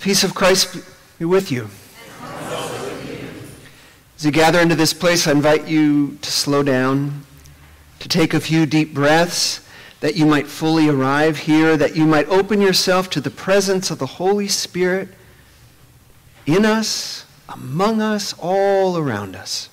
peace of Christ be with you. As you gather into this place, I invite you to slow down, to take a few deep breaths, that you might fully arrive here, that you might open yourself to the presence of the Holy Spirit in us, among us, all around us.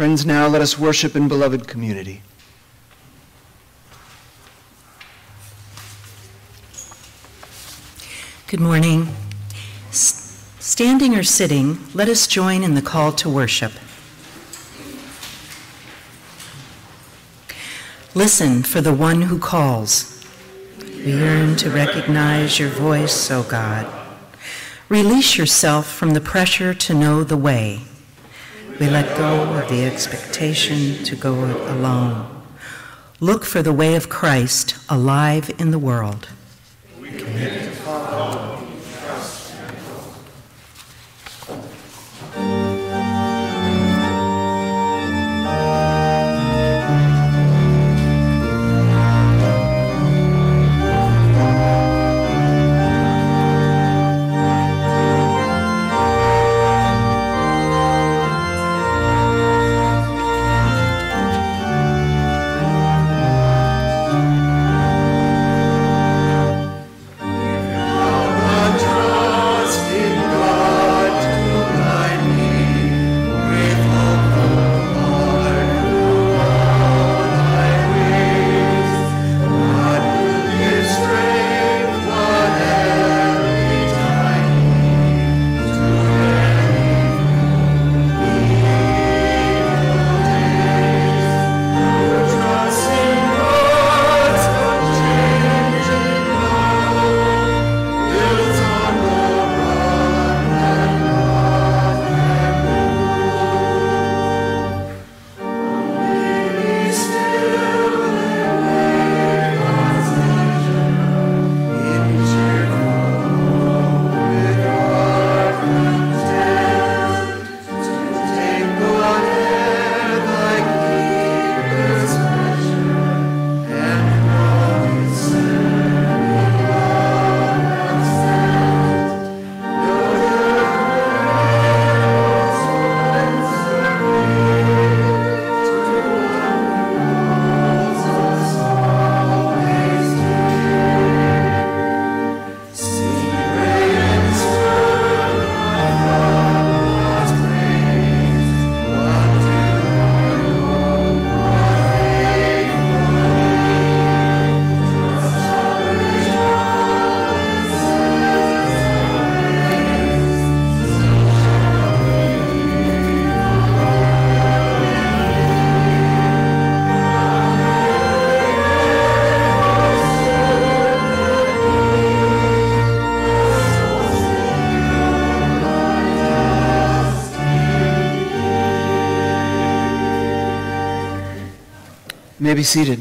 Friends, now let us worship in beloved community. Good morning. Standing or sitting, let us join in the call to worship. Listen for the one who calls. We yearn to recognize your voice, O God. Release yourself from the pressure to know the way. We let go of the expectation to go alone. Look for the way of Christ alive in the world. May be seated.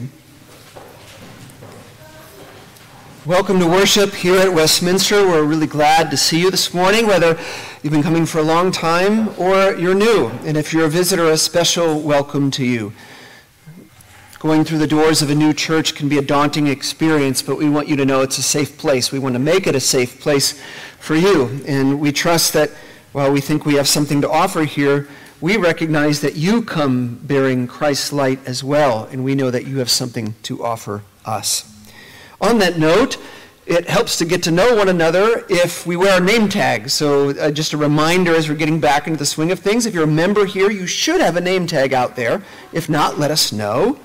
Welcome to worship here at Westminster. We're really glad to see you this morning, whether you've been coming for a long time or you're new. And if you're a visitor, a special welcome to you. Going through the doors of a new church can be a daunting experience, but we want you to know it's a safe place. We want to make it a safe place for you. And we trust that while we think we have something to offer here, we recognize that you come bearing Christ's light as well, and we know that you have something to offer us. On that note, it helps to get to know one another if we wear our name tags. So, uh, just a reminder as we're getting back into the swing of things if you're a member here, you should have a name tag out there. If not, let us know.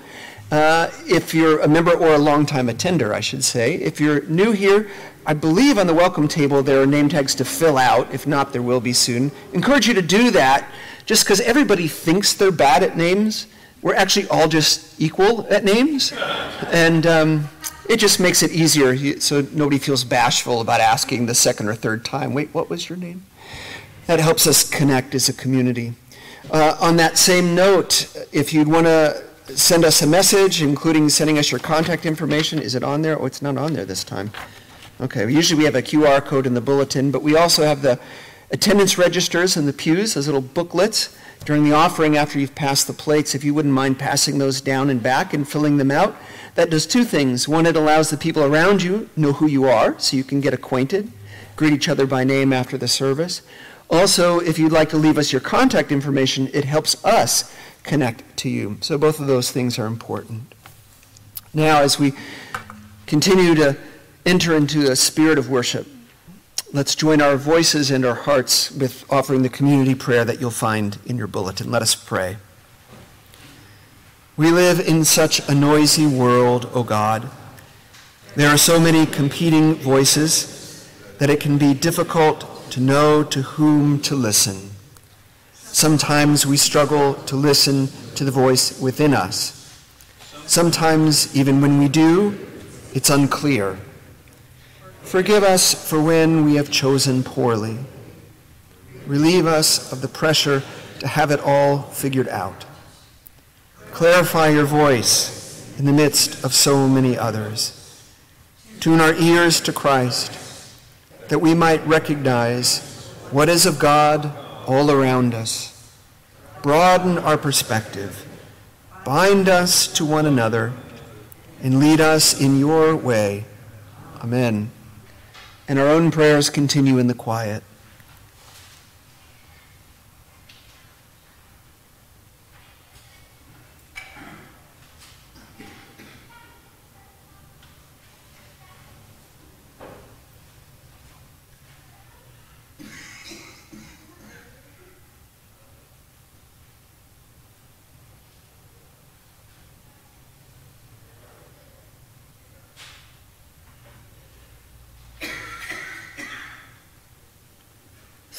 Uh, if you're a member or a longtime attender, I should say. If you're new here, I believe on the welcome table there are name tags to fill out. If not, there will be soon. Encourage you to do that just because everybody thinks they're bad at names, we're actually all just equal at names. And um, it just makes it easier so nobody feels bashful about asking the second or third time, wait, what was your name? That helps us connect as a community. Uh, on that same note, if you'd want to send us a message, including sending us your contact information, is it on there? Oh, it's not on there this time. Okay, usually we have a QR code in the bulletin, but we also have the attendance registers in the pews, those little booklets. During the offering, after you've passed the plates, if you wouldn't mind passing those down and back and filling them out, that does two things. One, it allows the people around you know who you are, so you can get acquainted, greet each other by name after the service. Also, if you'd like to leave us your contact information, it helps us connect to you. So both of those things are important. Now, as we continue to enter into a spirit of worship, let's join our voices and our hearts with offering the community prayer that you'll find in your bulletin. Let us pray. We live in such a noisy world, O God. There are so many competing voices that it can be difficult to know to whom to listen. Sometimes we struggle to listen to the voice within us. Sometimes, even when we do, it's unclear. Forgive us for when we have chosen poorly. Relieve us of the pressure to have it all figured out. Clarify your voice in the midst of so many others. Tune our ears to Christ that we might recognize what is of God all around us. Broaden our perspective. Bind us to one another and lead us in your way. Amen. And our own prayers continue in the quiet.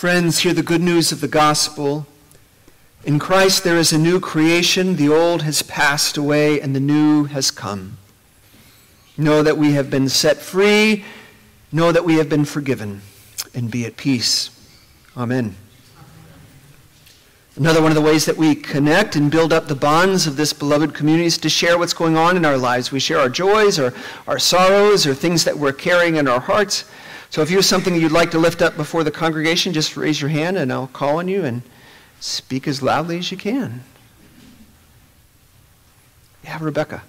Friends, hear the good news of the gospel. In Christ there is a new creation. The old has passed away and the new has come. Know that we have been set free. Know that we have been forgiven. And be at peace. Amen. Another one of the ways that we connect and build up the bonds of this beloved community is to share what's going on in our lives. We share our joys or our sorrows or things that we're carrying in our hearts. So if you have something you'd like to lift up before the congregation, just raise your hand and I'll call on you and speak as loudly as you can. Yeah, Rebecca.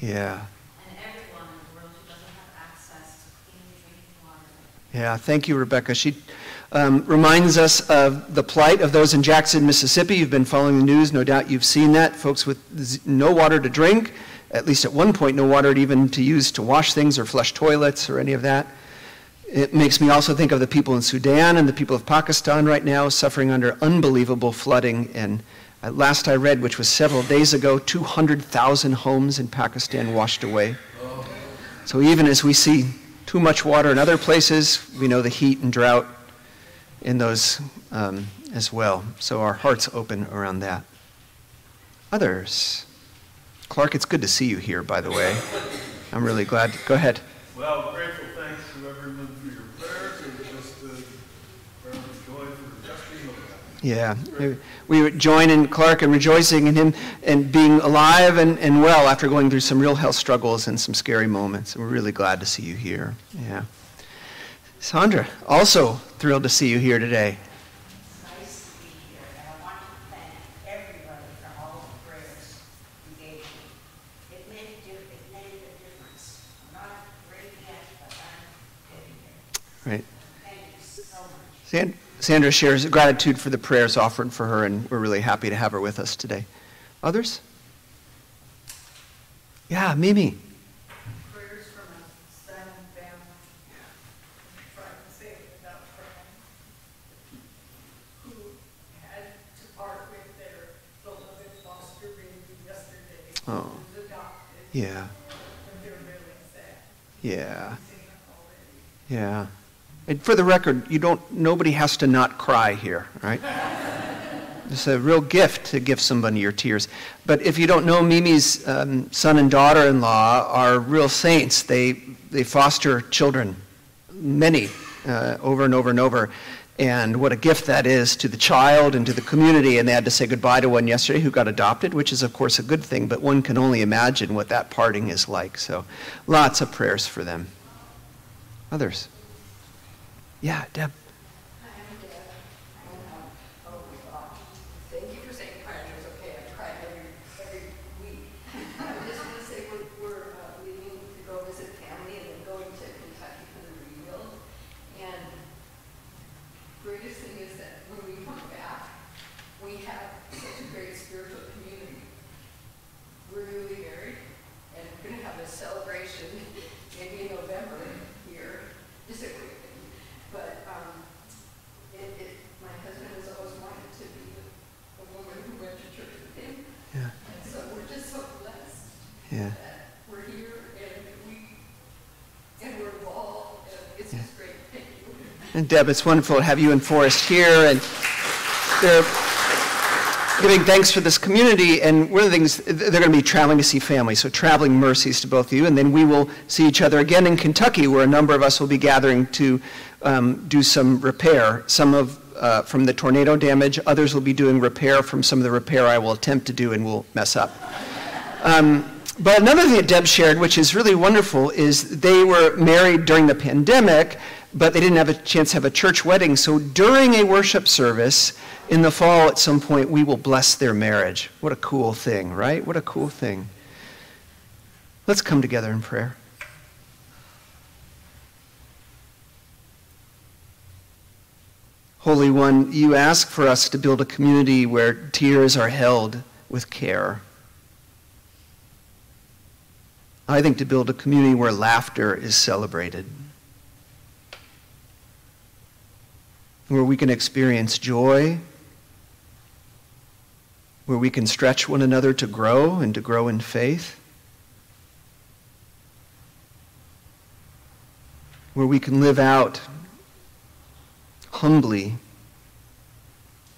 Yeah. Yeah, thank you, Rebecca. She um, reminds us of the plight of those in Jackson, Mississippi. You've been following the news, no doubt you've seen that. Folks with no water to drink, at least at one point, no water even to use to wash things or flush toilets or any of that. It makes me also think of the people in Sudan and the people of Pakistan right now suffering under unbelievable flooding. And last I read, which was several days ago, 200,000 homes in Pakistan washed away. So even as we see too much water in other places, we know the heat and drought in those um, as well. So our hearts open around that. Others. Clark, it's good to see you here, by the way. I'm really glad. Go ahead. Well, grateful thanks to everyone for your prayers and just uh, joy for just being alive. Yeah, we join in Clark and rejoicing in him and being alive and, and well after going through some real health struggles and some scary moments. And we're really glad to see you here. Yeah. Sandra, also thrilled to see you here today. Right. Sandra shares gratitude for the prayers offered for her, and we're really happy to have her with us today. Others? Yeah, Mimi. Prayers from a son and family. Trying to say it without crying. Who had to part with their beloved foster baby yesterday. Oh. Who was adopted. Yeah. And they're really sad. Yeah. Seeing it already. Yeah. And for the record, you don't, nobody has to not cry here, right? It's a real gift to give somebody your tears. But if you don't know, Mimi's um, son and daughter-in-law are real saints. They, they foster children, many, uh, over and over and over. and what a gift that is to the child and to the community. And they had to say goodbye to one yesterday who got adopted, which is, of course, a good thing, but one can only imagine what that parting is like. So lots of prayers for them. Others? Yeah, Deb. Thank you for saying prayers, okay, I try every, every week. I just want to say we're, we're uh, leaving to go visit family and then going to Kentucky for the rebuild. And greatest thing is that when we come back, we have such a great spiritual community. We're newly married and we're gonna have a celebration maybe in November here, just a quick thing. But, um, it, it, my husband has always wanted to be a woman who went to church with him. Yeah, And so we're just so blessed yeah. that we're here and we, and we're involved, and it's just great. Thank you. And It's wonderful to have you and Forrest here, and they're giving thanks for this community. And one of the things, they're going to be traveling to see family, so traveling mercies to both of you. And then we will see each other again in Kentucky, where a number of us will be gathering to um, do some repair. Some of uh, from the tornado damage, others will be doing repair from some of the repair I will attempt to do and will mess up. Um, but another thing that Deb shared, which is really wonderful, is they were married during the pandemic, but they didn't have a chance to have a church wedding. So during a worship service in the fall at some point, we will bless their marriage. What a cool thing, right? What a cool thing. Let's come together in prayer. Holy One, you ask for us to build a community where tears are held with care. I think to build a community where laughter is celebrated, where we can experience joy, where we can stretch one another to grow and to grow in faith, where we can live out humbly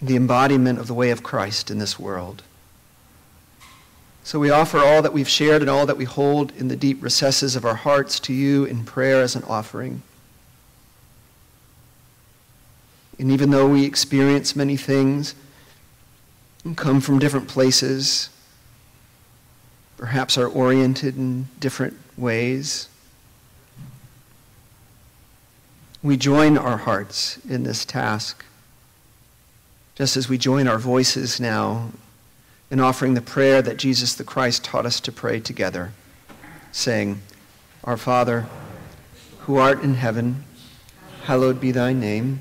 the embodiment of the way of Christ in this world. So we offer all that we've shared and all that we hold in the deep recesses of our hearts to you in prayer as an offering. And even though we experience many things and come from different places, perhaps are oriented in different ways, we join our hearts in this task, just as we join our voices now in offering the prayer that Jesus the Christ taught us to pray together, saying, Our Father, who art in heaven, hallowed be thy name.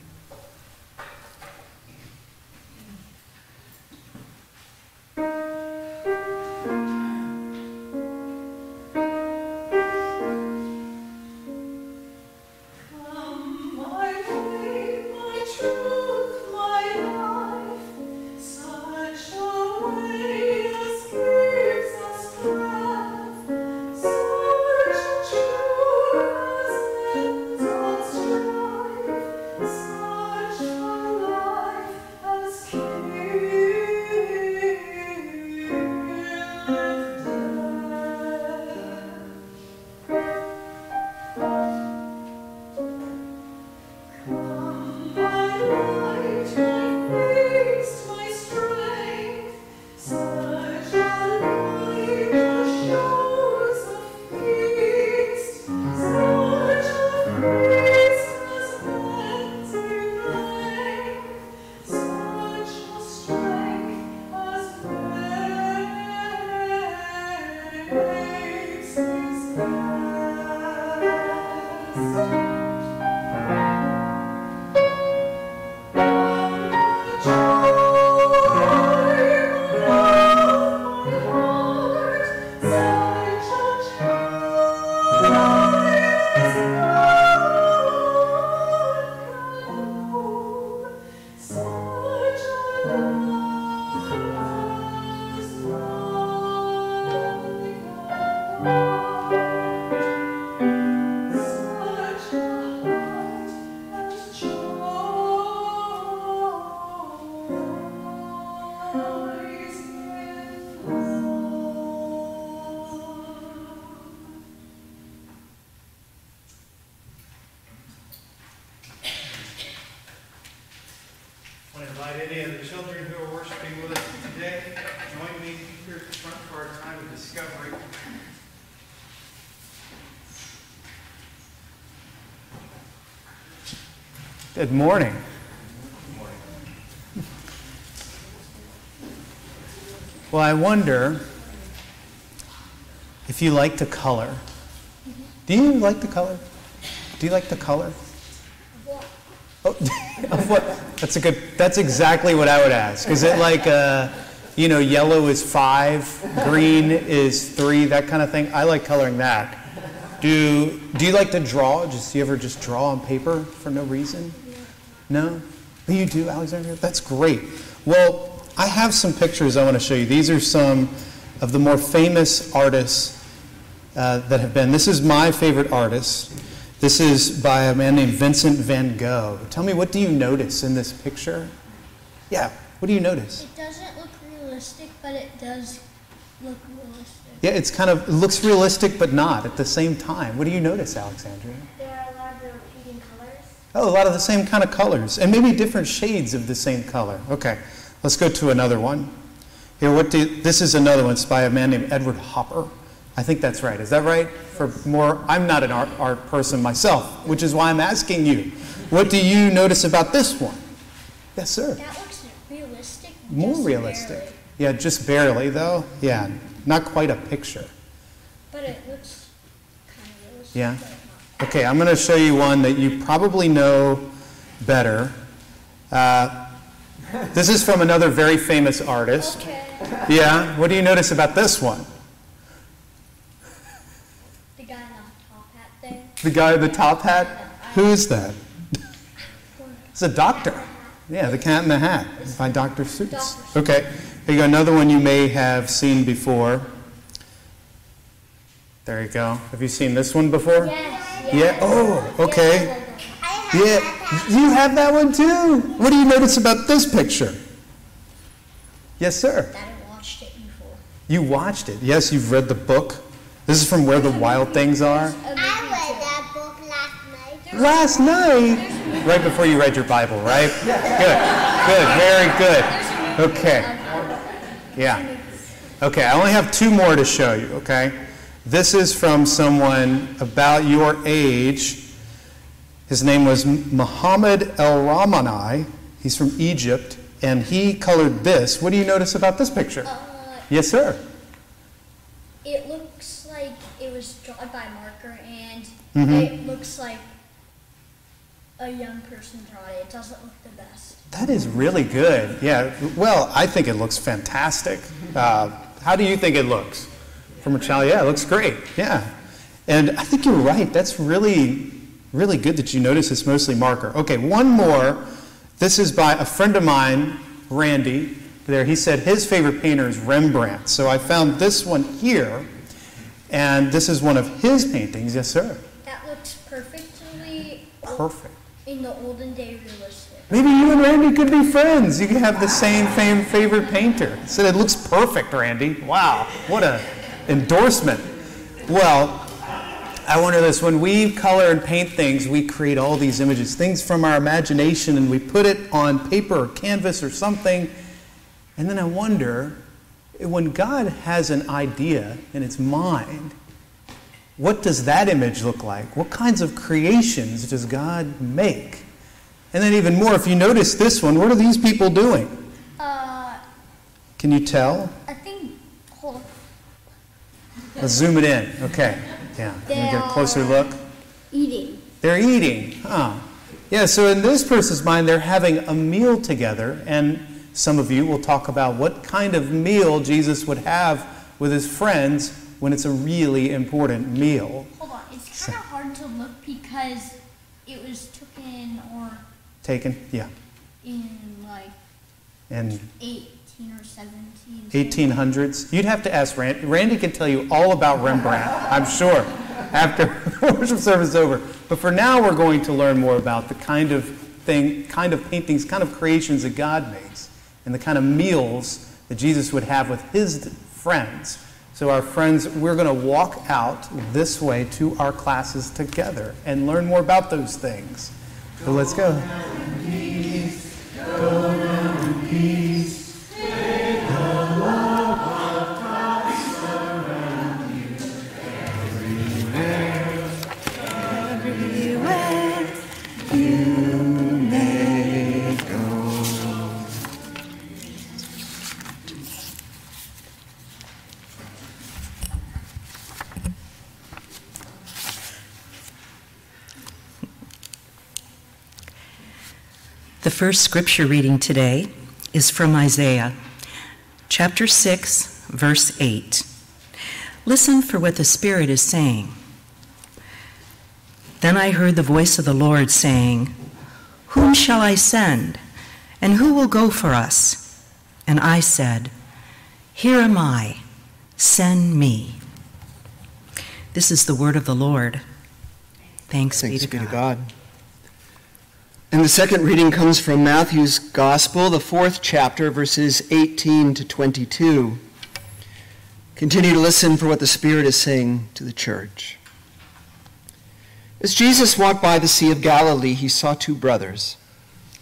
Good morning. Well, I wonder if you like to color. Do you like the color? Do you like the color? Oh, of what? That's a good. That's exactly what I would ask. Is it like, uh, you know, yellow is five, green is three, that kind of thing? I like coloring that. Do Do you like to draw? Just do you ever just draw on paper for no reason? No. You do, Alexandria. That's great. Well, I have some pictures I want to show you. These are some of the more famous artists uh, that have been. This is my favorite artist. This is by a man named Vincent van Gogh. Tell me, what do you notice in this picture? Yeah, what do you notice? It doesn't look realistic, but it does look realistic. Yeah, it's kind of, it looks realistic, but not at the same time. What do you notice, Alexandria? There are a lot of repeating colors. Oh, a lot of the same kind of colors, and maybe different shades of the same color. Okay, let's go to another one. Here, what do, this is another one. It's by a man named Edward Hopper. I think that's right. Is that right? For more, I'm not an art, art person myself, which is why I'm asking you. What do you notice about this one? Yes, sir. That looks realistic. More realistic. barely. Yeah, just barely though. Yeah, not quite a picture. But it looks kind of realistic. Yeah. Okay, I'm going to show you one that you probably know better. Uh, this is from another very famous artist. Okay. Yeah, what do you notice about this one? The guy in the top hat there. The guy with the top hat? Who's that? It's a doctor. Yeah, the cat in the hat by Dr. Seuss. Okay, here you go. Another one you may have seen before. There you go. Have you seen this one before? Yeah. Oh, okay. Yeah. You have that one too. What do you notice about this picture? Yes, sir. I watched it before. You watched it. Yes, you've read the book. This is from Where the Wild Things Are. I read that book last night. Last night, right before you read your Bible, right? Good, good, very good. Okay, yeah. Okay, I only have two more to show you, okay? This is from someone about your age. His name was Muhammad El Ramani. He's from Egypt, and he colored this. What do you notice about this picture? Uh, Yes, sir. it looks like it was drawn by marker, and Mhm. it looks like a young person drawn it. It doesn't look the best. That is really good. Yeah. Well, I think it looks fantastic. Uh, how do you think it looks? From a child, yeah, it looks great. Yeah. And I think you're right. That's really, really good that you notice it's mostly marker. Okay, one more. This is by a friend of mine, Randy. There, he said his favorite painter is Rembrandt. So I found this one here, and this is one of his paintings. Yes, sir. That looks perfectly Perfect. in the olden day realistic. Maybe you and Randy could be friends. You could have the same fam- favorite painter. Said it looks perfect, Randy. Wow, what a endorsement. Well, I wonder this: when we color and paint things, we create all these images, things from our imagination, and we put it on paper or canvas or something. And then I wonder, when God has an idea in His mind, what does that image look like? What kinds of creations does God make? And then, even more, if you notice this one, what are these people doing? Uh, Can you tell? I think. Let's zoom it in. Okay. Yeah. Let me get a closer look. Eating. They're eating. Huh. Yeah, so in this person's mind, they're having a meal together, and some of you will talk about what kind of meal Jesus would have with his friends when it's a really important meal. Hold on. It's kind of hard to look because it was taken or Taken? Yeah. in like And 18 18 or 17. 1800s. You'd have to ask Randy. Randy can tell you all about Rembrandt, I'm sure, after worship service is over. But for now, we're going to learn more about the kind of thing, kind of paintings, kind of creations that God makes, and the kind of meals that Jesus would have with his friends. So, our friends, we're going to walk out this way to our classes together and learn more about those things. So, let's go. First scripture reading today is from Isaiah, chapter 6, verse 8. Listen for what the Spirit is saying. Then I heard the voice of the Lord saying, Whom shall I send? And who will go for us? And I said, Here am I, send me. This is the word of the Lord. Thanks, Thanks be to God. God. And the second reading comes from Matthew's Gospel, the fourth chapter, verses 18 to 22. Continue to listen for what the Spirit is saying to the church. As Jesus walked by the Sea of Galilee, he saw two brothers,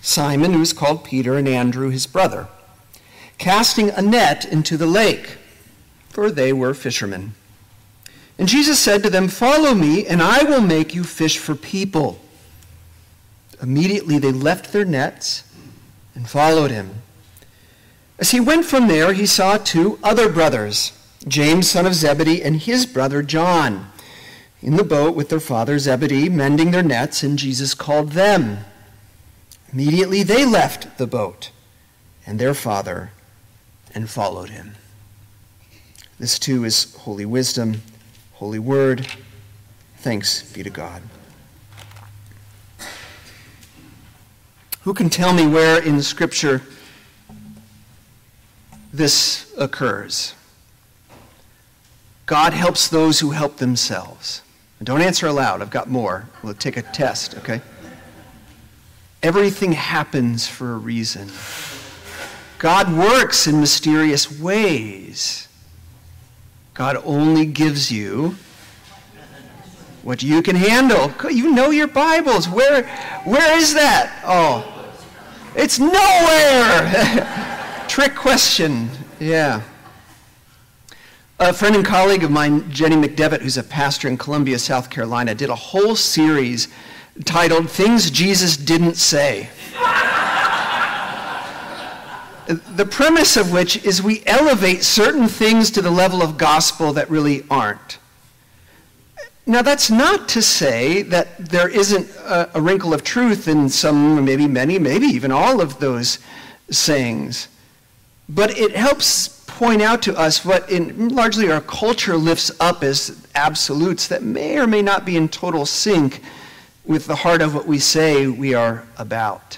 Simon, who was called Peter, and Andrew, his brother, casting a net into the lake, for they were fishermen. And Jesus said to them, Follow me, and I will make you fish for people. Immediately they left their nets and followed him. As he went from there, he saw two other brothers, James, son of Zebedee, and his brother John, in the boat with their father Zebedee, mending their nets, and Jesus called them. Immediately they left the boat and their father and followed him. This too is holy wisdom, holy word. Thanks be to God. Who can tell me where in Scripture this occurs? God helps those who help themselves. And don't answer aloud. I've got more. We'll take a test, okay? Everything happens for a reason. God works in mysterious ways. God only gives you what you can handle. You know your Bibles. Where, where is that? Oh, it's nowhere. Trick question. Yeah. A friend and colleague of mine, Jenny McDevitt, who's a pastor in Columbia, South Carolina, did a whole series titled Things Jesus Didn't Say. the premise of which is we elevate certain things to the level of gospel that really aren't. Now, that's not to say that there isn't a, a, wrinkle of truth in some, maybe many, maybe even all of those sayings. But it helps point out to us what in largely our culture lifts up as absolutes that may or may not be in total sync with the heart of what we say we are about.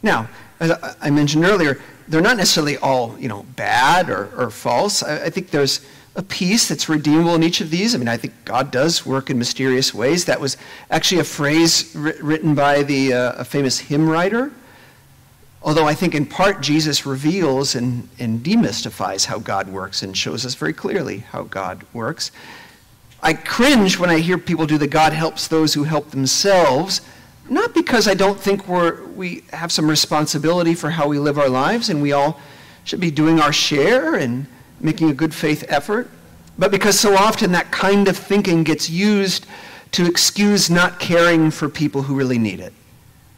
Now, as I mentioned earlier, they're not necessarily all, you know, bad or, or false. I, I think there's a piece that's redeemable in each of these. I mean, I think God does work in mysterious ways. That was actually a phrase written by the uh, a famous hymn writer. Although I think in part Jesus reveals and, and demystifies how God works and shows us very clearly how God works. I cringe when I hear people do the God helps those who help themselves, not because I don't think we're, we have some responsibility for how we live our lives and we all should be doing our share and making a good faith effort, but because so often that kind of thinking gets used to excuse not caring for people who really need it,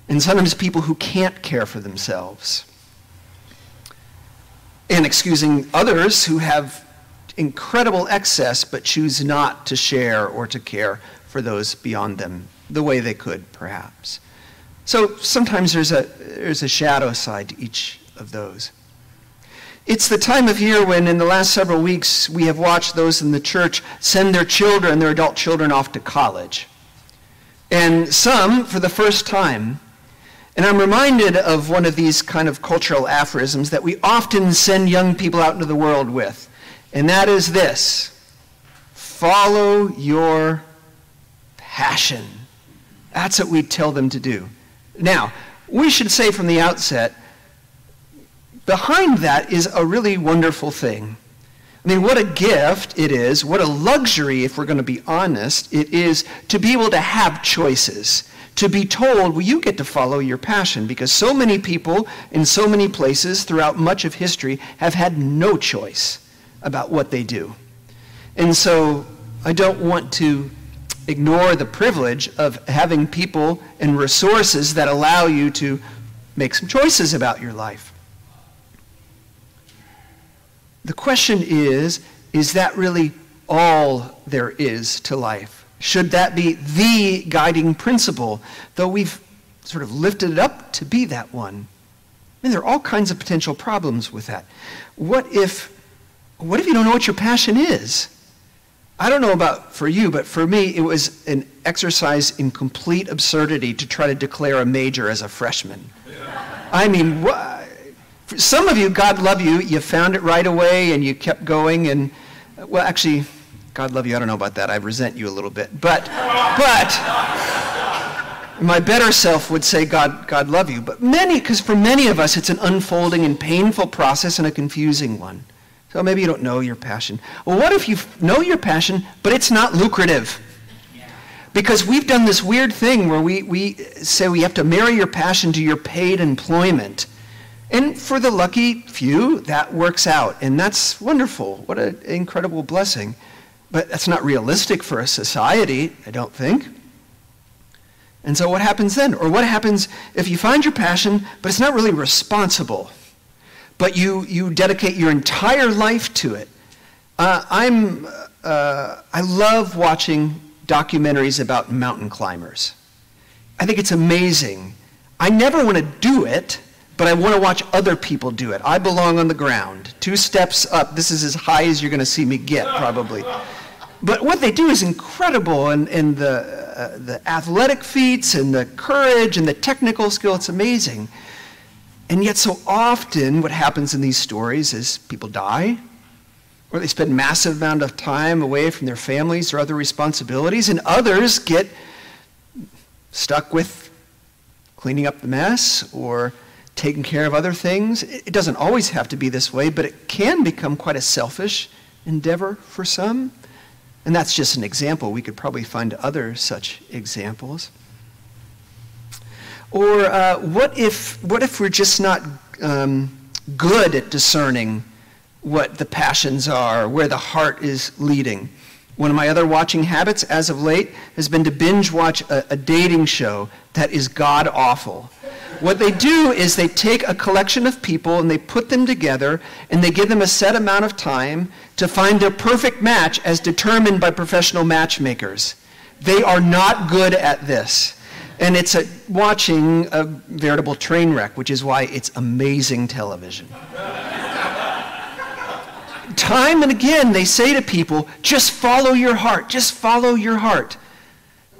and sometimes people who can't care for themselves, and excusing others who have incredible excess but choose not to share or to care for those beyond them the way they could, perhaps. So sometimes there's a, there's a shadow side to each of those. It's the time of year when, in the last several weeks, we have watched those in the church send their children, their adult children, off to college. And some, for the first time, And I'm reminded of one of these kind of cultural aphorisms that we often send young people out into the world with, and that is this follow your passion. That's what we tell them to do. Now, we should say from the outset, behind that is a really wonderful thing. I mean, what a gift it is, what a luxury, if we're going to be honest, it is to be able to have choices, to be told, well, you get to follow your passion, because so many people in so many places throughout much of history have had no choice about what they do. And so I don't want to ignore the privilege of having people and resources that allow you to make some choices about your life. The question is is that really all there is to life? Should that be the guiding principle, though we've sort of lifted it up to be that one? I mean, there are all kinds of potential problems with that. What if, what if you don't know what your passion is? I don't know about for you, but for me, it was an exercise in complete absurdity to try to declare a major as a freshman. I mean, what? Some of you, God love you, you found it right away and you kept going. And, well, actually, God love you, I don't know about that. I resent you a little bit. But, but, my better self would say, God, God love you. But many, because for many of us, it's an unfolding and painful process and a confusing one. So maybe you don't know your passion. Well, what if you know your passion, but it's not lucrative? Because we've done this weird thing where we, we say we have to marry your passion to your paid employment. And for the lucky few, that works out. And that's wonderful. What an incredible blessing. But that's not realistic for a society, I don't think. And so what happens then? Or what happens if you find your passion, but it's not really responsible, but you, you dedicate your entire life to it? Uh, I'm, uh, I love watching documentaries about mountain climbers. I think it's amazing. I never want to do it, but I want to watch other people do it. I belong on the ground. Two steps up. This is as high as you're going to see me get, probably. But what they do is incredible, and, and the, uh, the athletic feats, and the courage, and the technical skill, it's amazing. And yet, so often, what happens in these stories is people die, or they spend massive amount of time away from their families or other responsibilities, and others get stuck with cleaning up the mess or taking care of other things. It doesn't always have to be this way, but it can become quite a selfish endeavor for some. And that's just an example. We could probably find other such examples. Or uh, what, if, what if we're just not um, good at discerning what the passions are, where the heart is leading? One of my other watching habits as of late has been to binge watch a, a dating show that is god awful. What they do is they take a collection of people and they put them together and they give them a set amount of time to find their perfect match as determined by professional matchmakers. They are not good at this. And it's a, watching a veritable train wreck, which is why it's amazing television. Time and again, they say to people, just follow your heart, just follow your heart.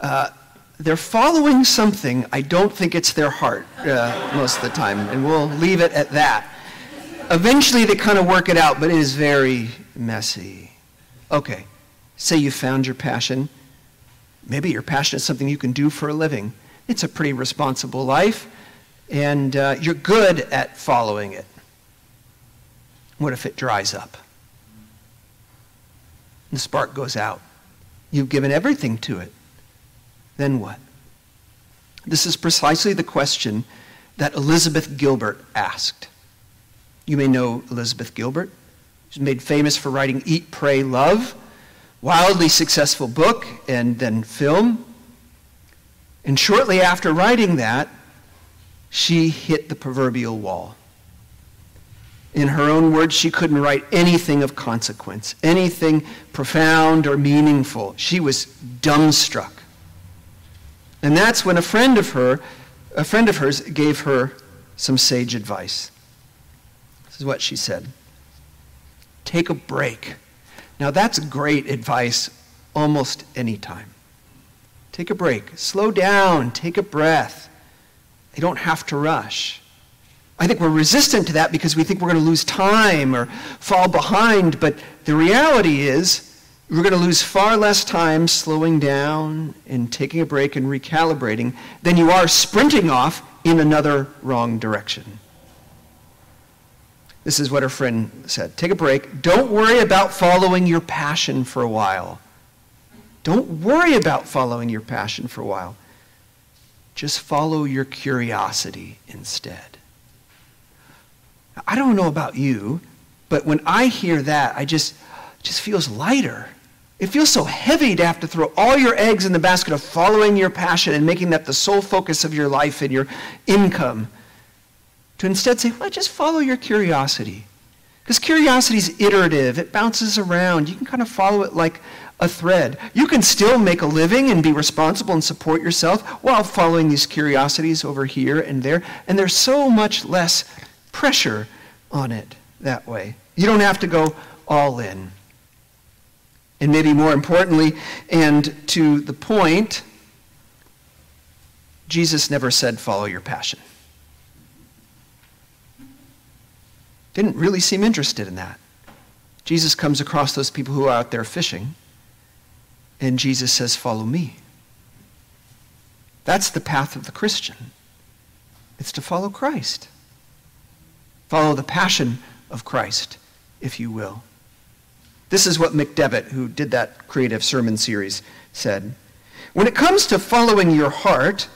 Uh, they're following something. I don't think it's their heart uh, most of the time, and we'll leave it at that. Eventually, they kind of work it out, but it is very messy. Okay, say you found your passion. Maybe your passion is something you can do for a living. It's a pretty responsible life, and uh, you're good at following it. What if it dries up? The spark goes out. You've given everything to it then what? This is precisely the question that Elizabeth Gilbert asked. You may know Elizabeth Gilbert. She's made famous for writing Eat, Pray, Love, wildly successful book and then film. And shortly after writing that, she hit the proverbial wall. In her own words, she couldn't write anything of consequence, anything profound or meaningful. She was dumbstruck. And that's when a friend of her, a friend of hers gave her some sage advice. This is what she said. Take a break. Now that's great advice almost any time. Take a break. Slow down. Take a breath. They don't have to rush. I think we're resistant to that because we think we're going to lose time or fall behind, but the reality is we're going to lose far less time slowing down and taking a break and recalibrating than you are sprinting off in another wrong direction. This is what her friend said. Take a break. Don't worry about following your passion for a while. Don't worry about following your passion for a while. Just follow your curiosity instead. I don't know about you, but when I hear that, I just just feels lighter. It feels so heavy to have to throw all your eggs in the basket of following your passion and making that the sole focus of your life and your income. To instead say, well, just follow your curiosity. Because curiosity is iterative, it bounces around. You can kind of follow it like a thread. You can still make a living and be responsible and support yourself while following these curiosities over here and there. And there's so much less pressure on it that way. You don't have to go all in. And maybe more importantly, and to the point, Jesus never said, follow your passion. Didn't really seem interested in that. Jesus comes across those people who are out there fishing, and Jesus says, Follow me. That's the path of the Christian. It's to follow Christ. Follow the passion of Christ, if you will. This is what Mick Devitt, who did that creative sermon series, said. When it comes to following your heart,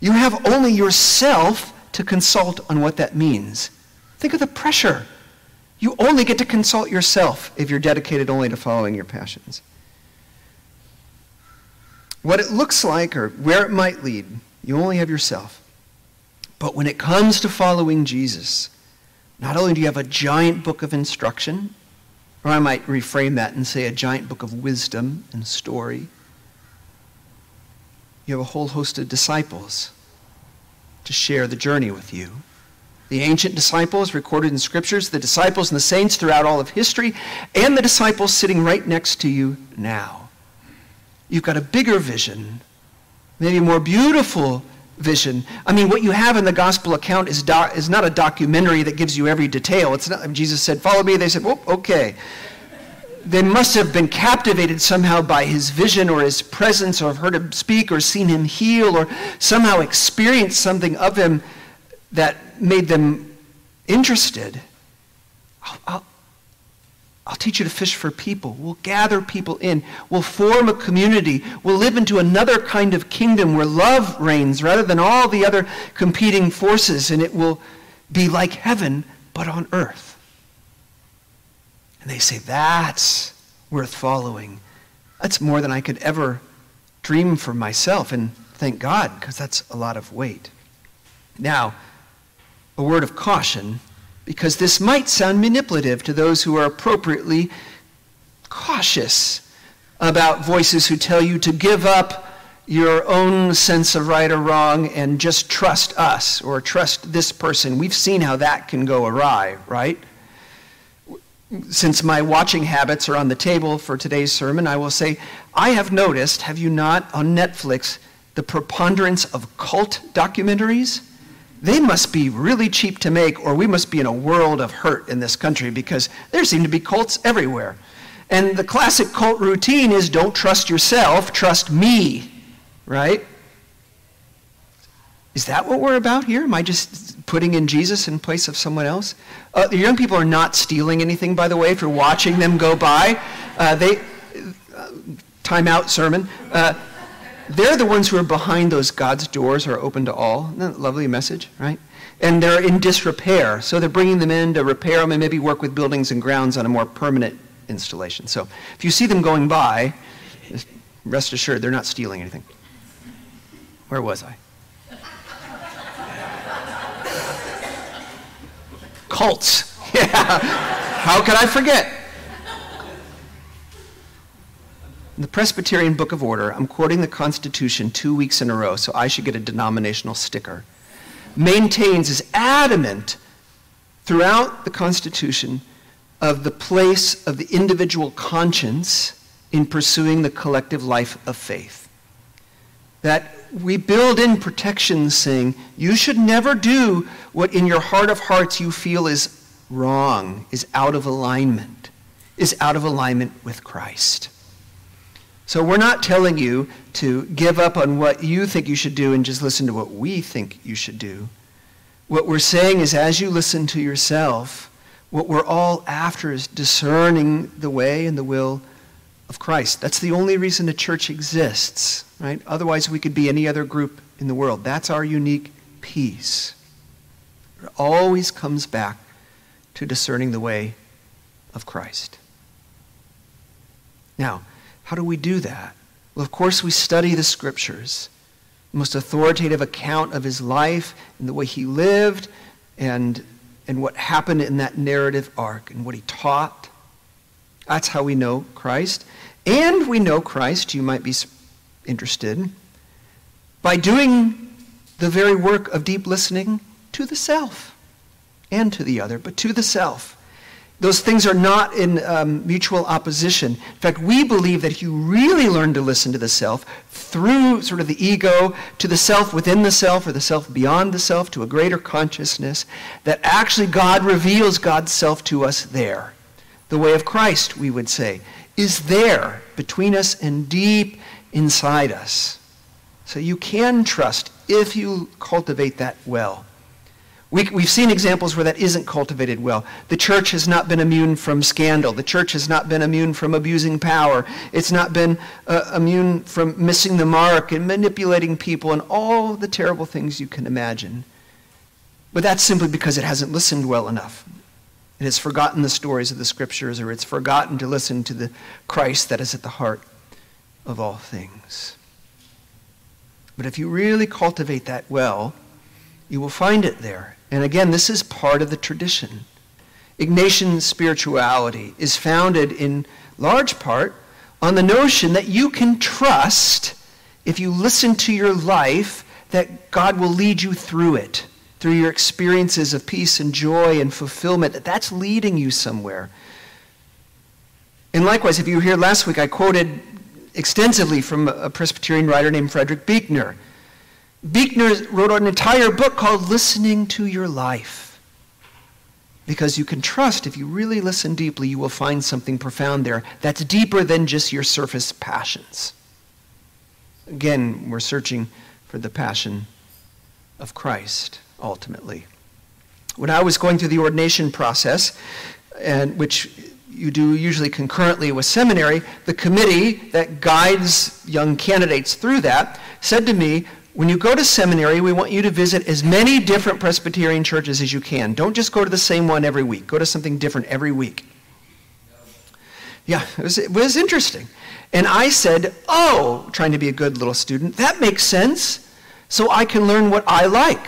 you have only yourself to consult on what that means. Think of the pressure. You only get to consult yourself if you're dedicated only to following your passions. What it looks like or where it might lead, you only have yourself. But when it comes to following Jesus, not only do you have a giant book of instruction, or I might reframe that and say a giant book of wisdom and story. You have a whole host of disciples to share the journey with you. The ancient disciples recorded in scriptures, the disciples and the saints throughout all of history, and the disciples sitting right next to you now. You've got a bigger vision, maybe a more beautiful vision. I mean, what you have in the gospel account is, do, is not a documentary that gives you every detail. It's not, Jesus said, Follow me. They said, Well, okay. They must have been captivated somehow by his vision or his presence, or heard him speak, or seen him heal, or somehow experienced something of him that made them interested. I'll, I'll, I'll teach you to fish for people. We'll gather people in. We'll form a community. We'll live into another kind of kingdom where love reigns rather than all the other competing forces, and it will be like heaven, but on earth. And they say, that's worth following. That's more than I could ever dream for myself. And thank God, because that's a lot of weight. Now, a word of caution because this might sound manipulative to those who are appropriately cautious about voices who tell you to give up your own sense of right or wrong and just trust us or trust this person. We've seen how that can go awry, right? Since my watching habits are on the table for today's sermon, I will say I have noticed, have you not, on Netflix, the preponderance of cult documentaries? They must be really cheap to make, or we must be in a world of hurt in this country because there seem to be cults everywhere. And the classic cult routine is don't trust yourself, trust me, right? Is that what we're about here? Am I just putting in Jesus in place of someone else? Uh, the young people are not stealing anything, by the way, if you're watching them go by. Uh, they, uh, time out sermon. They're the ones who are behind those God's doors are open to all. Isn't that lovely message, right? And they're in disrepair, so they're bringing them in to repair them and maybe work with buildings and grounds on a more permanent installation. So if you see them going by, rest assured they're not stealing anything. Where was I? Cults. Yeah. How could I forget? In the Presbyterian Book of Order, I'm quoting the Constitution two weeks in a row, so I should get a denominational sticker. Maintains is adamant throughout the Constitution of the place of the individual conscience in pursuing the collective life of faith. that we build in protections saying, you should never do what in your heart of hearts you feel is wrong, is out of alignment, is out of alignment with Christ. So we're not telling you to give up on what you think you should do and just listen to what we think you should do. What we're saying is, as you listen to yourself, what we're all after is discerning the way and the will of Christ. That's the only reason the church exists, right? Otherwise, we could be any other group in the world. That's our unique piece. It always comes back to discerning the way of Christ. Now, how do we do that? Well, of course, we study the scriptures, the most authoritative account of his life and the way he lived and, and what happened in that narrative arc and what he taught. That's how we know Christ. And we know Christ, you might be interested, by doing the very work of deep listening to the self and to the other, but to the self. Those things are not in um, mutual opposition. In fact, we believe that if you really learn to listen to the self through sort of the ego to the self within the self or the self beyond the self to a greater consciousness, that actually God reveals God's self to us there. The way of Christ, we would say, is there between us and deep inside us. So you can trust if you cultivate that well. We, have seen examples where that isn't cultivated well. The church has not been immune from scandal. The church has not been immune from abusing power. It's not been uh, immune from missing the mark and manipulating people and all the terrible things you can imagine. But that's simply because it hasn't listened well enough. It has forgotten the stories of the scriptures or it's forgotten to listen to the Christ that is at the heart of all things. But if you really cultivate that well, you will find it there. And again, this is part of the tradition. Ignatian spirituality is founded in large part on the notion that you can trust, if you listen to your life, that God will lead you through it, through your experiences of peace and joy and fulfillment, that that's leading you somewhere. And likewise, if you were here last week, I quoted extensively from a Presbyterian writer named Frederick Buechner Buechner wrote an entire book called Listening to Your Life. Because you can trust, if you really listen deeply, you will find something profound there that's deeper than just your surface passions. Again, we're searching for the passion of Christ, ultimately. When I was going through the ordination process, and which you do usually concurrently with seminary, the committee that guides young candidates through that said to me, when you go to seminary, we want you to visit as many different Presbyterian churches as you can. Don't just go to the same one every week. Go to something different every week. Yeah, it was, it was interesting. And I said, Oh, trying to be a good little student, that makes sense. So I can learn what I like.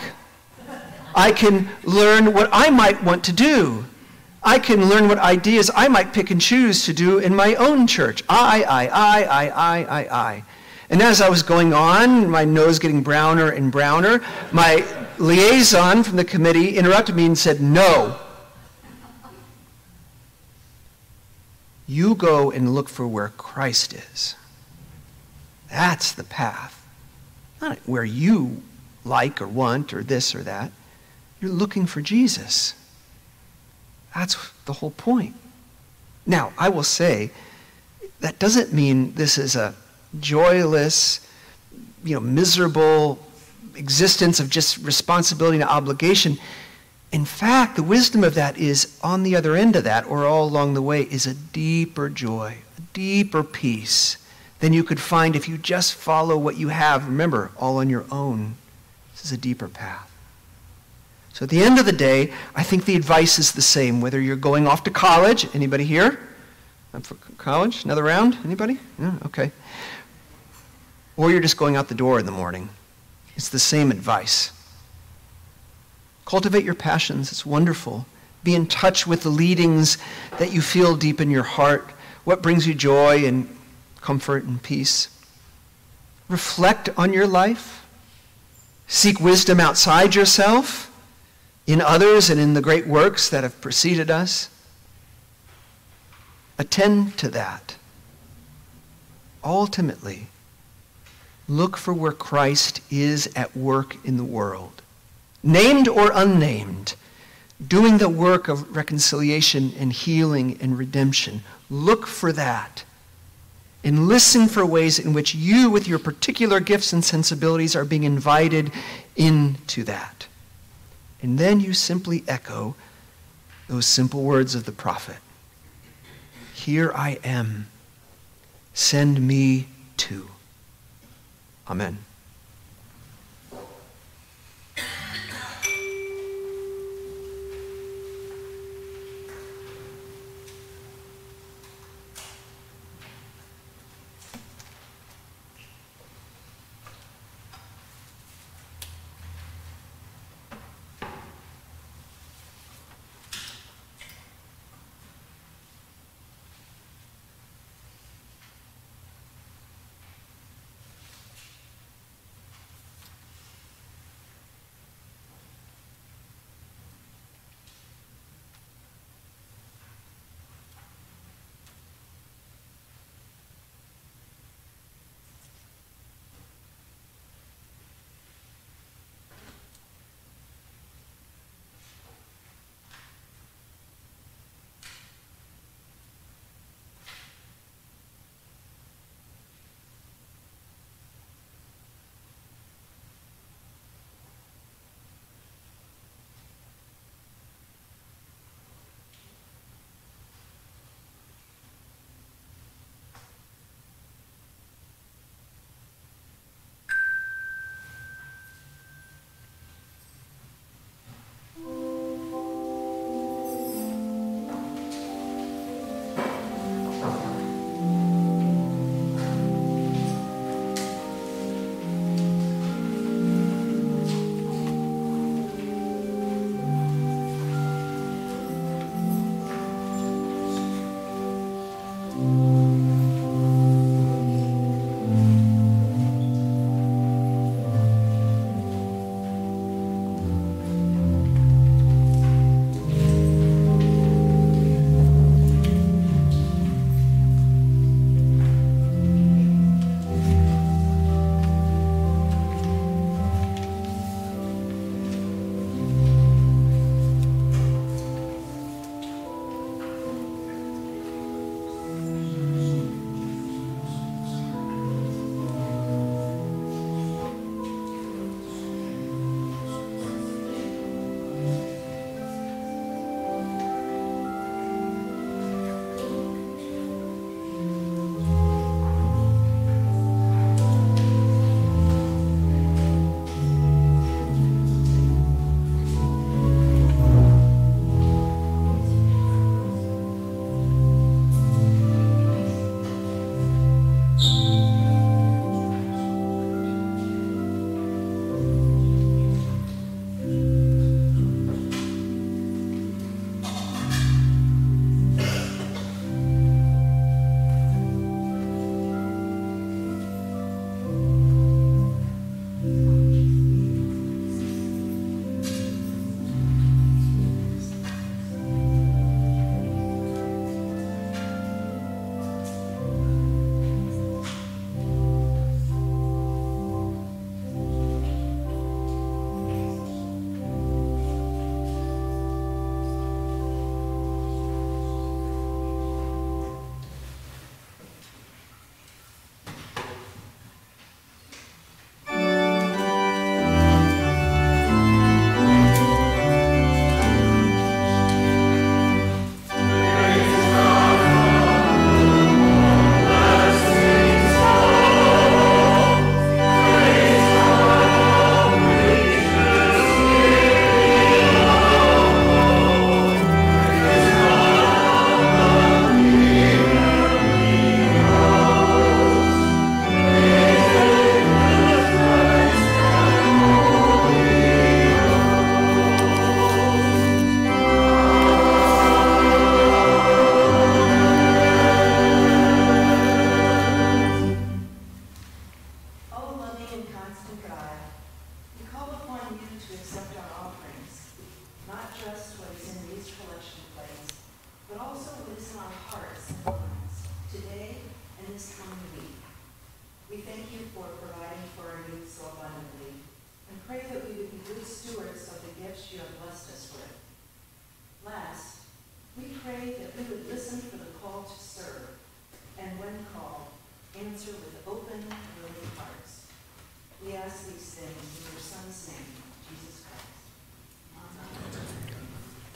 I can learn what I might want to do. I can learn what ideas I might pick and choose to do in my own church. I, I, I, I, I, I, I. And as I was going on, my nose getting browner and browner, my liaison from the committee interrupted me and said, No. You go and look for where Christ is. That's the path. Not where you like or want or this or that. You're looking for Jesus. That's the whole point. Now, I will say, that doesn't mean this is a joyless, you know, miserable existence of just responsibility and obligation. In fact, the wisdom of that is on the other end of that, or all along the way, is a deeper joy, a deeper peace than you could find if you just follow what you have. Remember, all on your own. This is a deeper path. So at the end of the day, I think the advice is the same, whether you're going off to college. Anybody here? I'm for college? Another round? Anybody? Yeah, okay or you're just going out the door in the morning. It's the same advice. Cultivate your passions. It's wonderful. Be in touch with the leadings that you feel deep in your heart. What brings you joy and comfort and peace? Reflect on your life. Seek wisdom outside yourself, in others, and in the great works that have preceded us. Attend to that. Ultimately, Look for where Christ is at work in the world, named or unnamed, doing the work of reconciliation and healing and redemption. Look for that. And listen for ways in which you, with your particular gifts and sensibilities, are being invited into that. And then you simply echo those simple words of the prophet Here I am. Send me to. Amen.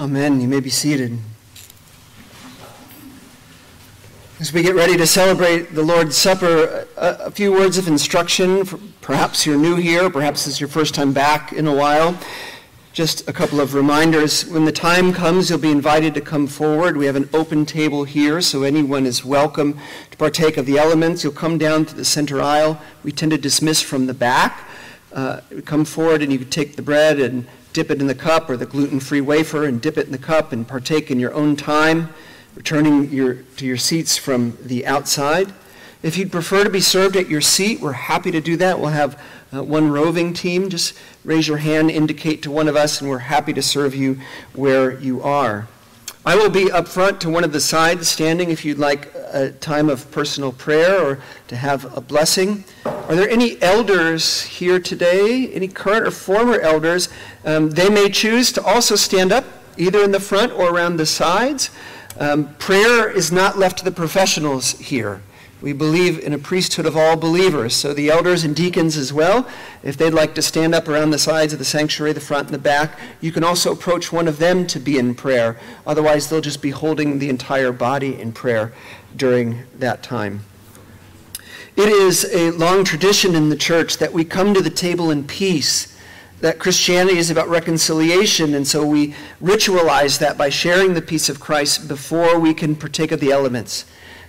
Amen. You may be seated. As we get ready to celebrate the Lord's Supper, a, a, few words of instruction. Perhaps you're new here, perhaps it's your first time back in a while. Just a couple of reminders. When the time comes, you'll be invited to come forward. We have an open table here, so anyone is welcome to partake of the elements. You'll come down to the center aisle. We tend to dismiss from the back. Uh, come forward and you can take the bread and dip it in the cup or the gluten-free wafer and dip it in the cup and partake in your own time returning your, to your seats from the outside. If you'd prefer to be served at your seat, we're happy to do that. We'll have uh, one roving team. Just raise your hand, indicate to one of us, and we're happy to serve you where you are. I will be up front to one of the sides, standing if you'd like a time of personal prayer or to have a blessing. Are there any elders here today? Any current or former elders? Um, they may choose to also stand up, either in the front or around the sides. Um, prayer is not left to the professionals here. We believe in a priesthood of all believers. So the elders and deacons as well, if they'd like to stand up around the sides of the sanctuary, the front and the back, you can also approach one of them to be in prayer. Otherwise, they'll just be holding the entire body in prayer during that time. It is a long tradition in the church that we come to the table in peace that Christianity is about reconciliation, and so we ritualize that by sharing the peace of Christ before we can partake of the elements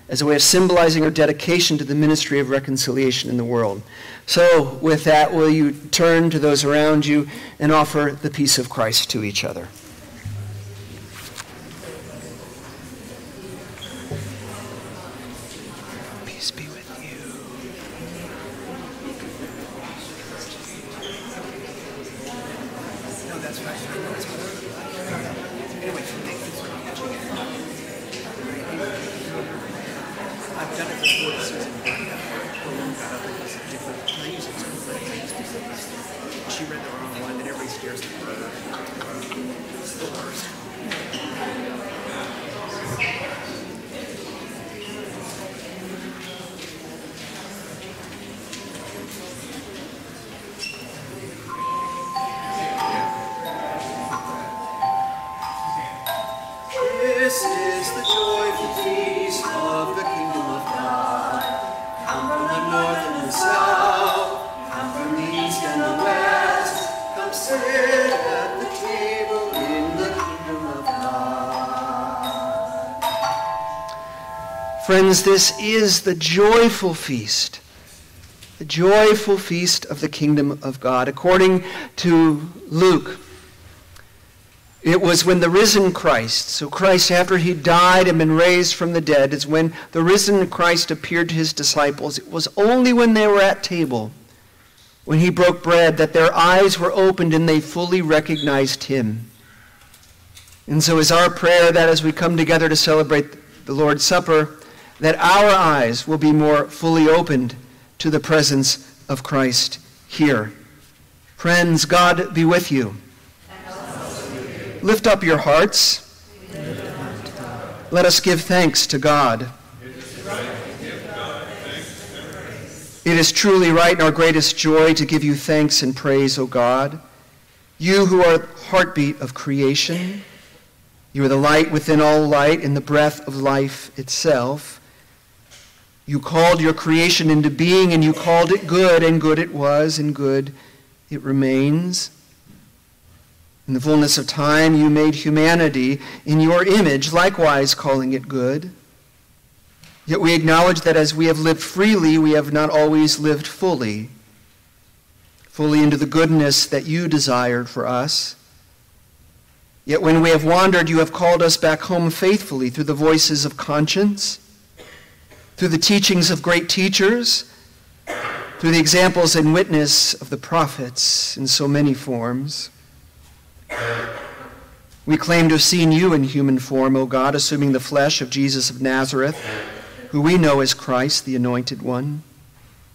as a way of symbolizing our dedication to the ministry of reconciliation in the world. So, with that, will you turn to those around you and offer the peace of Christ to each other? Friends, this is the joyful feast, the joyful feast of the kingdom of God. According to Luke, it was when the risen Christ, so Christ, after he died and been raised from the dead, is when the risen Christ appeared to his disciples. It was only when they were at table, when he broke bread, that their eyes were opened and they fully recognized him. And so is our prayer that as we come together to celebrate the Lord's Supper, that our eyes will be more fully opened to the presence of Christ here. Friends, God be with you. Lift up your hearts. Let us give thanks to God. It is truly right and our greatest joy to give you thanks and praise, O God. You who are heartbeat of creation, you are the light within all light and the breath of life itself. You called your creation into being, and you called it good, and good it was, and good it remains. In the fullness of time, you made humanity in your image, likewise calling it good. Yet we acknowledge that as we have lived freely, we have not always lived fully, fully into the goodness that you desired for us. Yet when we have wandered, you have called us back home faithfully through the voices of conscience through the teachings of great teachers, through the examples and witness of the prophets in so many forms. We claim to have seen you in human form, O God, assuming the flesh of Jesus of Nazareth, who we know as Christ, the Anointed One.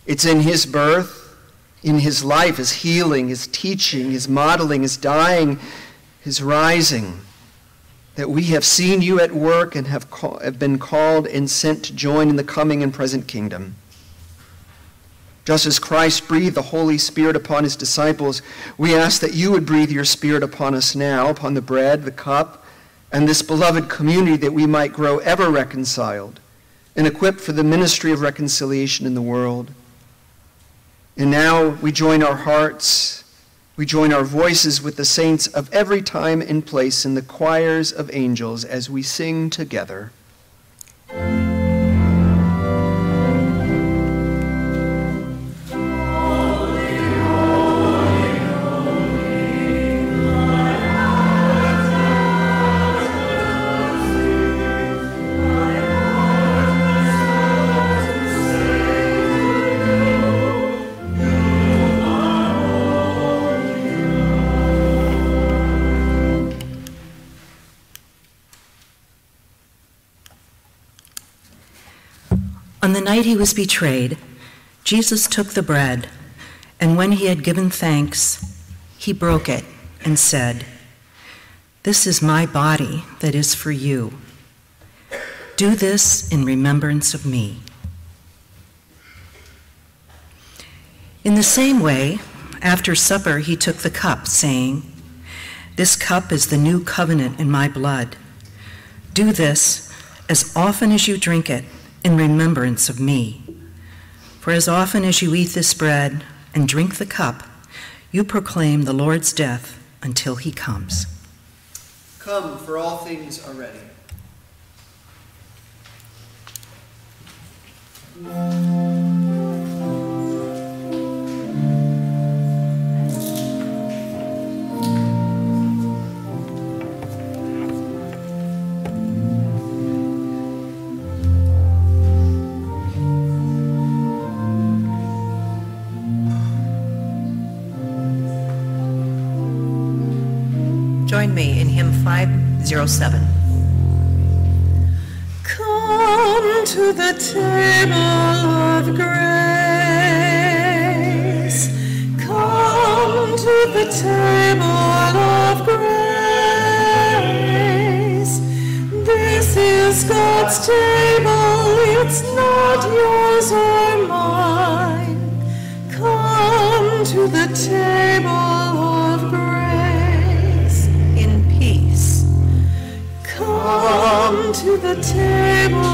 It's in his birth, in his life, his healing, his teaching, his modeling, his dying, his rising, that we have seen you at work and have, call, have been called and sent to join in the coming and present kingdom. Just as Christ breathed the Holy Spirit upon his disciples, we ask that you would breathe your Spirit upon us now, upon the bread, the cup, and this beloved community, that we might grow ever reconciled and equipped for the ministry of reconciliation in the world. And now we join our hearts, we join our voices with the saints of every time and place in the choirs of angels as we sing together. Night he was betrayed, Jesus took the bread, and when he had given thanks, he broke it and said, This is my body that is for you. Do this in remembrance of me. In the same way, after supper, he took the cup, saying, This cup is the new covenant in my blood. Do this as often as you drink it in remembrance of me. For as often as you eat this bread and drink the cup, you proclaim the Lord's death until he comes. Come, for all things are ready. 507. Come to the table of grace. Come to the table of grace. This is God's table, it's not yours or mine. Come to the table of grace Come to the table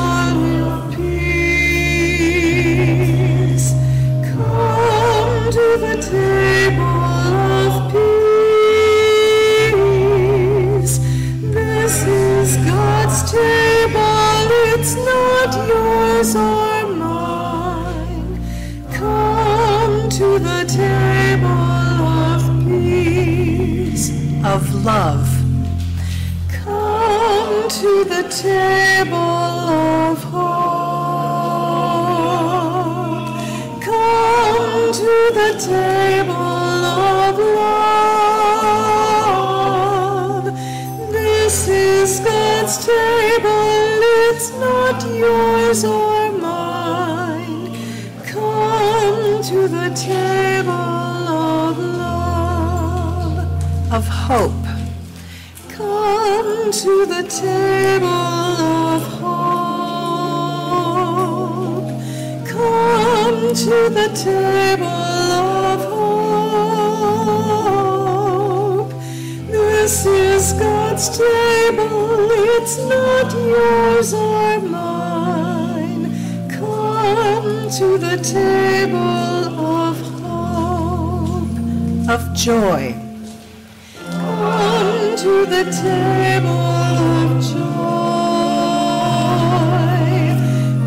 of peace. Come to the table of peace. This is God's table, it's not yours or mine. Come to the table of peace. Of love, table of hope. Come to the table of love. This is God's table, it's not yours or mine. Come to the table of love. of hope, to the table of hope. Come to the table of hope. This is God's table, it's not yours or mine. Come to the table of hope. of joy, to the table of joy.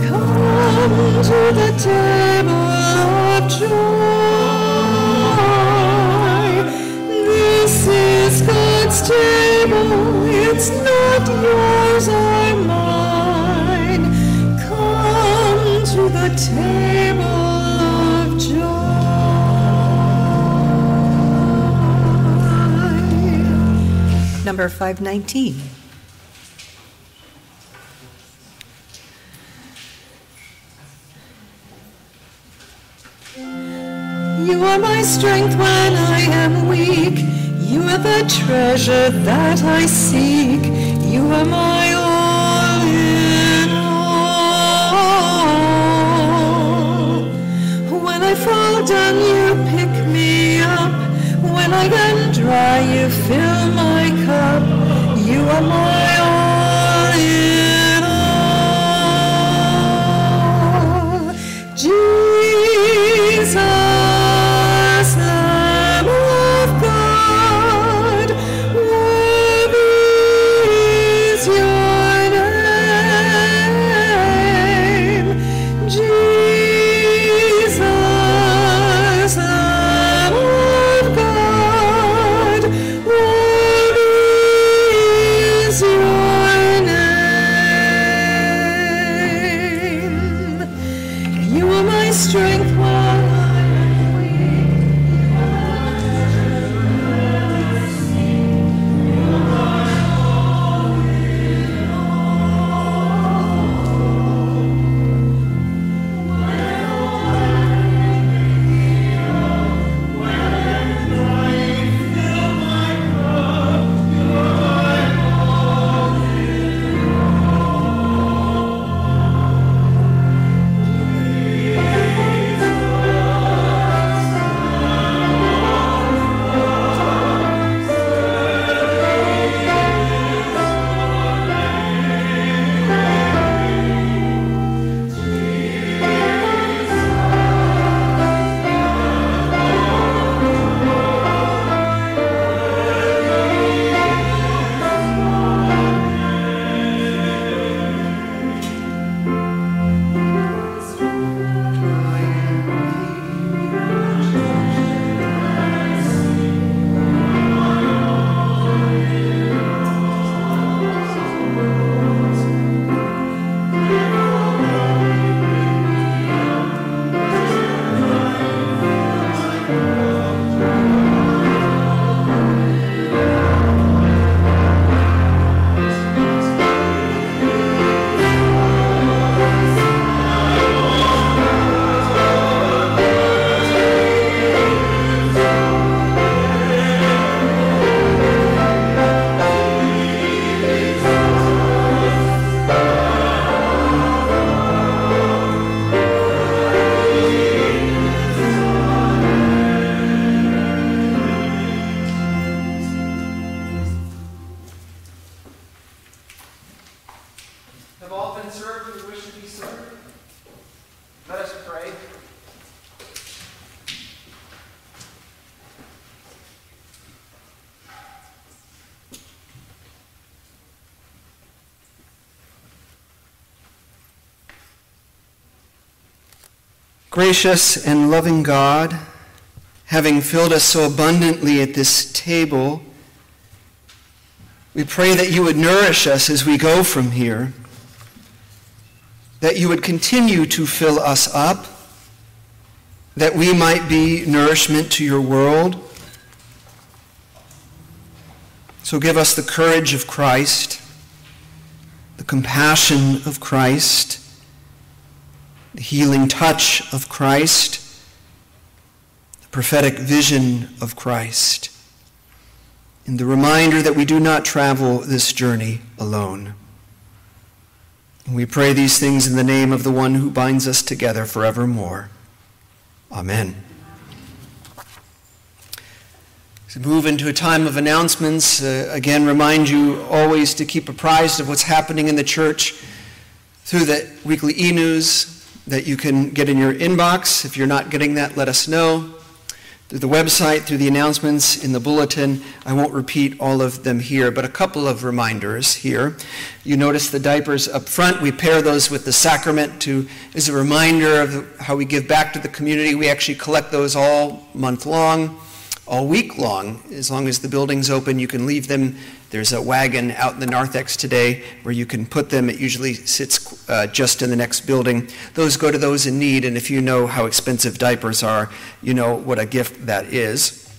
Come to the table of joy. This is God's table, it's not yours or mine. Come to the table number 519. You are my strength when I am weak. You are the treasure that I seek. You are my all in all. When I fall down, you pick Dry, you fill my cup. You are my Gracious and loving God, having filled us so abundantly at this table, we pray that you would nourish us as we go from here, that you would continue to fill us up, that we might be nourishment to your world. So give us the courage of Christ, the compassion of Christ, healing touch of Christ, the prophetic vision of Christ, and the reminder that we do not travel this journey alone. And we pray these things in the name of the one who binds us together forevermore. Amen. To move into a time of announcements, uh, again, remind you always to keep apprised of what's happening in the church through the weekly e news that you can get in your inbox. If you're not getting that, let us know. Through the website, through the announcements in the bulletin. I won't repeat all of them here, but a couple of reminders here. You notice the diapers up front. We pair those with the sacrament to as a reminder of how we give back to the community. We actually collect those all month long all week long. As long as the building's open, you can leave them. There's a wagon out in the narthex today where you can put them. It usually sits uh, just in the next building. Those go to those in need, and if you know how expensive diapers are, you know what a gift that is.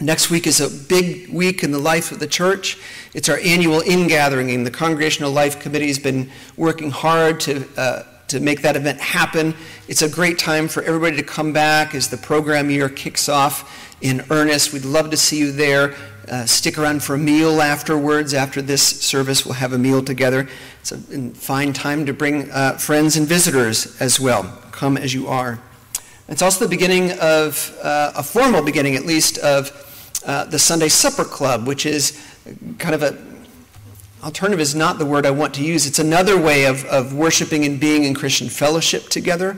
Next week is a big week in the life of the church. It's our annual ingathering, and the Congregational Life Committee has been working hard to uh, to make that event happen. It's a great time for everybody to come back as the program year kicks off in earnest. We'd love to see you there. Uh, stick around for a meal afterwards. After this service, we'll have a meal together. It's a fine time to bring uh, friends and visitors as well. Come as you are. It's also the beginning of, uh, a formal beginning at least, of uh, the Sunday Supper Club, which is kind of a alternative is not the word I want to use. It's another way of, of worshiping and being in Christian fellowship together.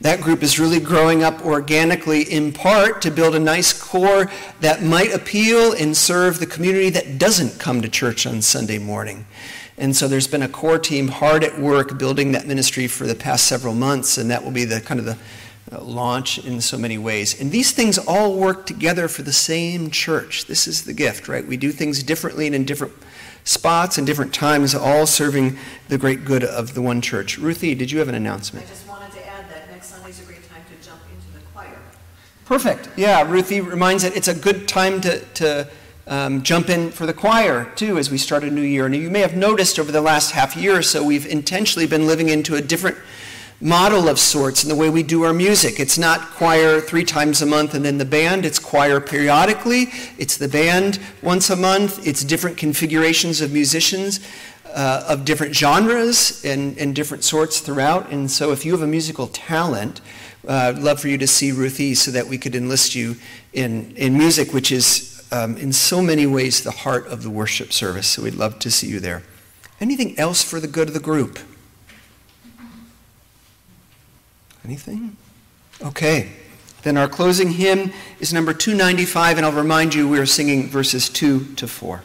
That group is really growing up organically in part to build a nice core that might appeal and serve the community that doesn't come to church on Sunday morning. And so there's been a core team hard at work building that ministry for the past several months, and that will be the kind of the uh, launch in so many ways. And these things all work together for the same church. This is the gift, right? We do things differently and in different spots and different times, all serving the great good of the one church. Ruthie, did you have an announcement? I just wanted to add that next Sunday's a great time to jump into the choir. Perfect. Yeah, Ruthie reminds that it's a good time to, to um, jump in for the choir, too, as we start a new year. And you may have noticed over the last half year or so, we've intentionally been living into a different model of sorts in the way we do our music. It's not choir three times a month and then the band. It's choir periodically. It's the band once a month. It's different configurations of musicians uh, of different genres and, and different sorts throughout. And so if you have a musical talent, uh, I'd love for you to see Ruthie so that we could enlist you in, in music, which is um, in so many ways the heart of the worship service. So we'd love to see you there. Anything else for the good of the group? Anything? Okay. Then our closing hymn is number 295, and I'll remind you we are singing verses 2 to 4.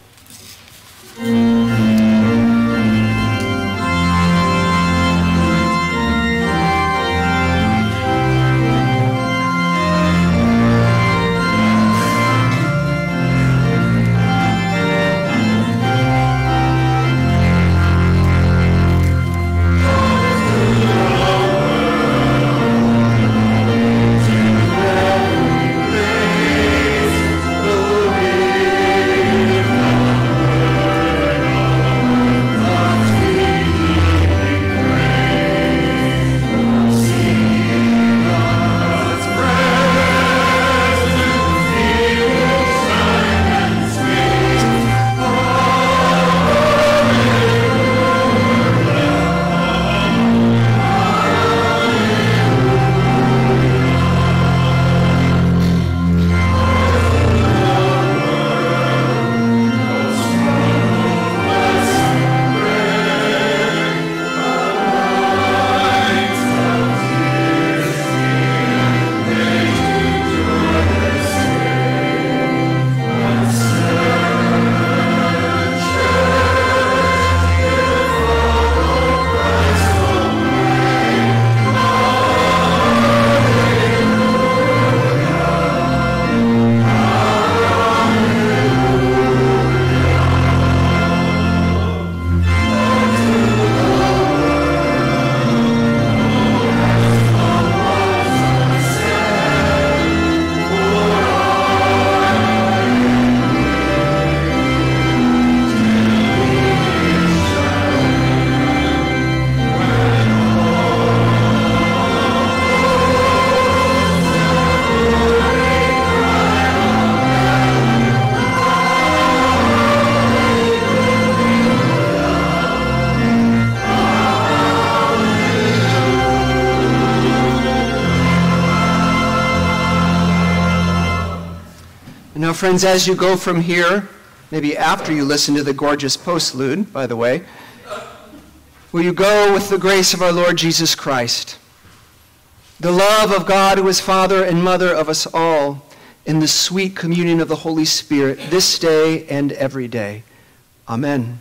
Friends, as you go from here, maybe after you listen to the gorgeous postlude, by the way, will you go with the grace of our Lord Jesus Christ, the love of God who is Father and Mother of us all, in the sweet communion of the Holy Spirit this day and every day. Amen.